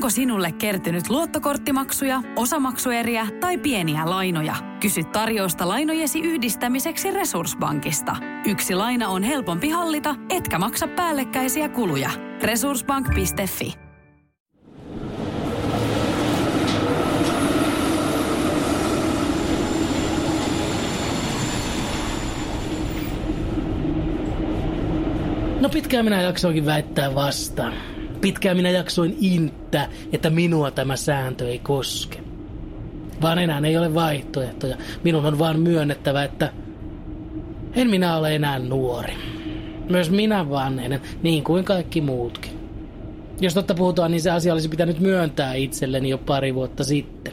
Onko sinulle kertynyt luottokorttimaksuja, osamaksueriä tai pieniä lainoja? Kysy tarjousta lainojesi yhdistämiseksi Resurssbankista. Yksi laina on helpompi hallita, etkä maksa päällekkäisiä kuluja. Resurssbank.fi No pitkään minä jaksoinkin väittää vastaan. Pitkään minä jaksoin inttää, että minua tämä sääntö ei koske. Vaan enää ei ole vaihtoehtoja. Minun on vaan myönnettävä, että en minä ole enää nuori. Myös minä vanhenen, niin kuin kaikki muutkin. Jos totta puhutaan, niin se asia olisi pitänyt myöntää itselleni jo pari vuotta sitten.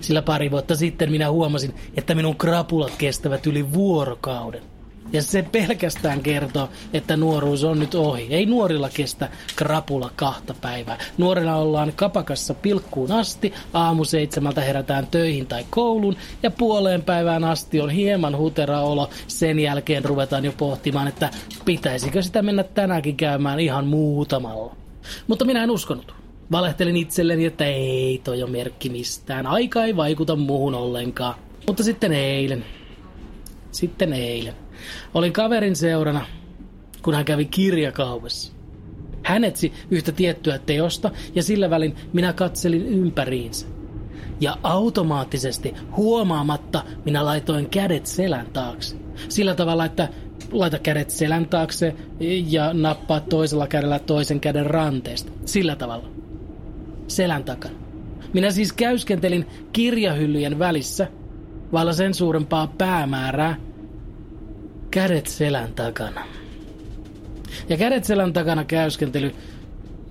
Sillä pari vuotta sitten minä huomasin, että minun krapulat kestävät yli vuorokauden. Ja se pelkästään kertoo, että nuoruus on nyt ohi. Ei nuorilla kestä krapula kahta päivää. Nuorilla ollaan kapakassa pilkkuun asti, aamu seitsemältä herätään töihin tai kouluun ja puoleen päivään asti on hieman hutera olo. Sen jälkeen ruvetaan jo pohtimaan, että pitäisikö sitä mennä tänäänkin käymään ihan muutamalla. Mutta minä en uskonut. Valehtelin itselleni, että ei toi on merkki mistään. Aika ei vaikuta muuhun ollenkaan. Mutta sitten eilen. Sitten eilen. Olin kaverin seurana, kun hän kävi kirjakaupassa. Hän etsi yhtä tiettyä teosta ja sillä välin minä katselin ympäriinsä. Ja automaattisesti, huomaamatta, minä laitoin kädet selän taakse. Sillä tavalla, että laita kädet selän taakse ja nappaa toisella kädellä toisen käden ranteesta. Sillä tavalla. Selän takana. Minä siis käyskentelin kirjahyllyjen välissä, vailla sen suurempaa päämäärää, kädet selän takana. Ja kädet selän takana käyskentely,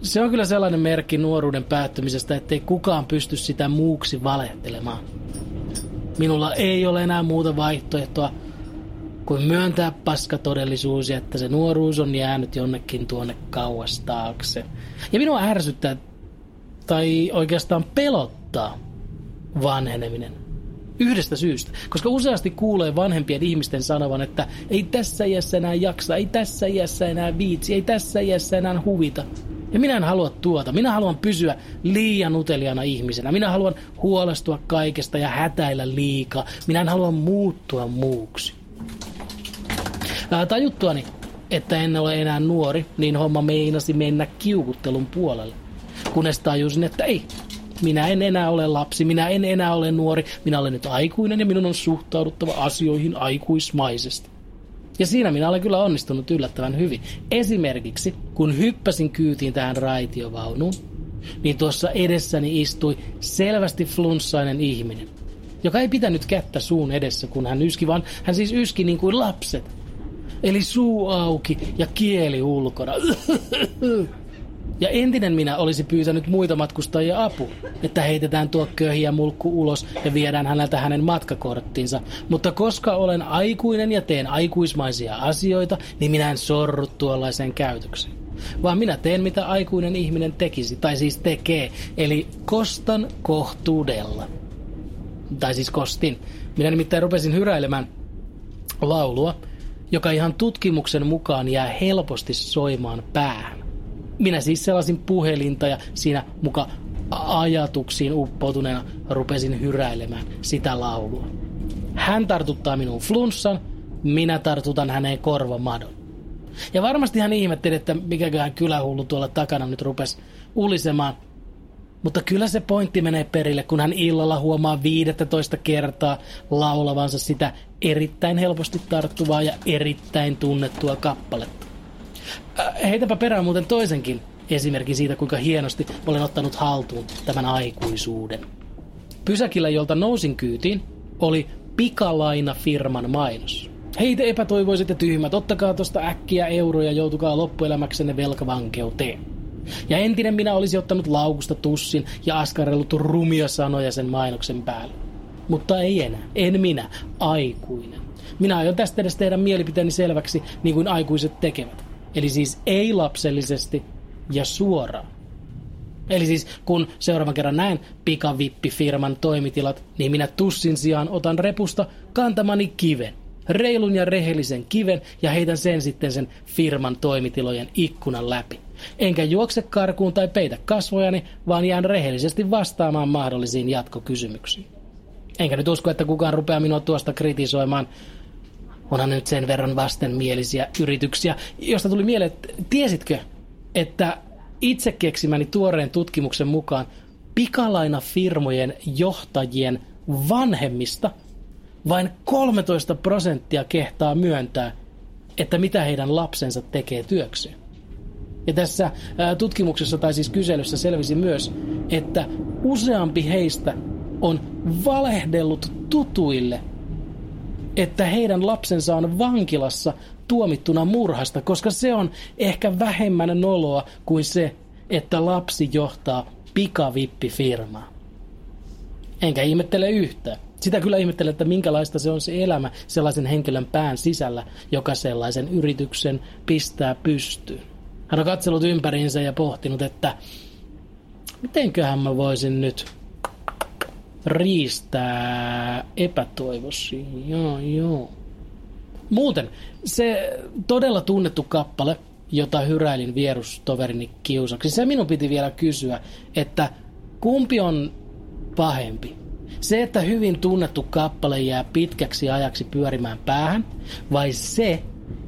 se on kyllä sellainen merkki nuoruuden päättymisestä, ettei kukaan pysty sitä muuksi valehtelemaan. Minulla ei ole enää muuta vaihtoehtoa kuin myöntää paska todellisuus ja että se nuoruus on jäänyt jonnekin tuonne kauas taakse. Ja minua ärsyttää, tai oikeastaan pelottaa, vanheneminen. Yhdestä syystä. Koska useasti kuulee vanhempien ihmisten sanovan, että ei tässä iässä enää jaksa, ei tässä iässä enää viitsi, ei tässä iässä enää huvita. Ja minä en halua tuota. Minä haluan pysyä liian uteliaana ihmisenä. Minä haluan huolestua kaikesta ja hätäillä liikaa. Minä en halua muuttua muuksi. Ää, tajuttuani, että en ole enää nuori, niin homma meinasi mennä kiukuttelun puolelle. Kunnes tajusin, että ei, minä en enää ole lapsi, minä en enää ole nuori, minä olen nyt aikuinen ja minun on suhtauduttava asioihin aikuismaisesti. Ja siinä minä olen kyllä onnistunut yllättävän hyvin. Esimerkiksi, kun hyppäsin kyytiin tähän raitiovaunuun, niin tuossa edessäni istui selvästi flunssainen ihminen, joka ei pitänyt kättä suun edessä, kun hän yski, vaan hän siis yski niin kuin lapset. Eli suu auki ja kieli ulkona. Ja entinen minä olisi pyytänyt muita matkustajia apu, että heitetään tuo köhiä mulkku ulos ja viedään häneltä hänen matkakorttinsa. Mutta koska olen aikuinen ja teen aikuismaisia asioita, niin minä en sorru tuollaiseen käytökseen. Vaan minä teen mitä aikuinen ihminen tekisi, tai siis tekee, eli kostan kohtuudella. Tai siis kostin. Minä nimittäin rupesin hyräilemään laulua, joka ihan tutkimuksen mukaan jää helposti soimaan päähän. Minä siis selasin puhelinta ja siinä muka ajatuksiin uppoutuneena rupesin hyräilemään sitä laulua. Hän tartuttaa minun flunssan, minä tartutan häneen korvamadon. Ja varmasti hän ihmetteli, että mikäköhän kylähullu tuolla takana nyt rupesi ulisemaan. Mutta kyllä se pointti menee perille, kun hän illalla huomaa 15 kertaa laulavansa sitä erittäin helposti tarttuvaa ja erittäin tunnettua kappaletta. Äh, heitäpä perään muuten toisenkin esimerkin siitä, kuinka hienosti olen ottanut haltuun tämän aikuisuuden. Pysäkillä, jolta nousin kyytiin, oli pikalaina-firman mainos. Hei te epätoivoiset ja tyhmät, ottakaa tosta äkkiä euroja, joutukaa loppuelämäksenne velkavankeuteen. Ja entinen minä olisi ottanut laukusta tussin ja askarellut rumia sanoja sen mainoksen päälle. Mutta ei enää, en minä, aikuinen. Minä aion tästä edes tehdä mielipiteeni selväksi, niin kuin aikuiset tekevät. Eli siis ei lapsellisesti ja suoraan. Eli siis kun seuraavan kerran näen pikavippifirman toimitilat, niin minä tussin sijaan otan repusta kantamani kiven. reilun ja rehellisen kiven ja heitän sen sitten sen firman toimitilojen ikkunan läpi. Enkä juokse karkuun tai peitä kasvojani, vaan jään rehellisesti vastaamaan mahdollisiin jatkokysymyksiin. Enkä nyt usko, että kukaan rupeaa minua tuosta kritisoimaan. Onhan nyt sen verran vastenmielisiä yrityksiä, josta tuli mieleen, että tiesitkö, että itse keksimäni tuoreen tutkimuksen mukaan pikalainafirmojen johtajien vanhemmista vain 13 prosenttia kehtaa myöntää, että mitä heidän lapsensa tekee työkseen. Ja tässä tutkimuksessa tai siis kyselyssä selvisi myös, että useampi heistä on valehdellut tutuille, että heidän lapsensa on vankilassa tuomittuna murhasta, koska se on ehkä vähemmän noloa kuin se, että lapsi johtaa pikavippifirmaa. Enkä ihmettele yhtään. Sitä kyllä ihmettelen, että minkälaista se on se elämä sellaisen henkilön pään sisällä, joka sellaisen yrityksen pistää pystyyn. Hän on katsellut ympäriinsä ja pohtinut, että mitenköhän mä voisin nyt riistää epätoivosi. Joo, joo. Muuten, se todella tunnettu kappale, jota hyräilin vierustoverini kiusaksi, se minun piti vielä kysyä, että kumpi on pahempi? Se, että hyvin tunnettu kappale jää pitkäksi ajaksi pyörimään päähän, vai se,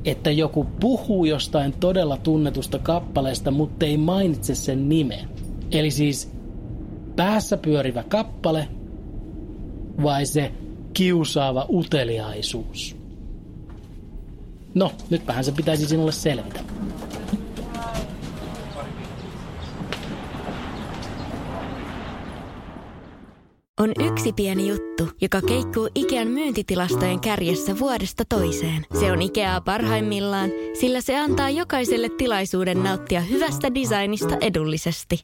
että joku puhuu jostain todella tunnetusta kappaleesta, mutta ei mainitse sen nimeä. Eli siis päässä pyörivä kappale vai se kiusaava uteliaisuus? No, nytpähän se pitäisi sinulle selvitä. On yksi pieni juttu, joka keikkuu Ikean myyntitilastojen kärjessä vuodesta toiseen. Se on Ikeaa parhaimmillaan, sillä se antaa jokaiselle tilaisuuden nauttia hyvästä designista edullisesti.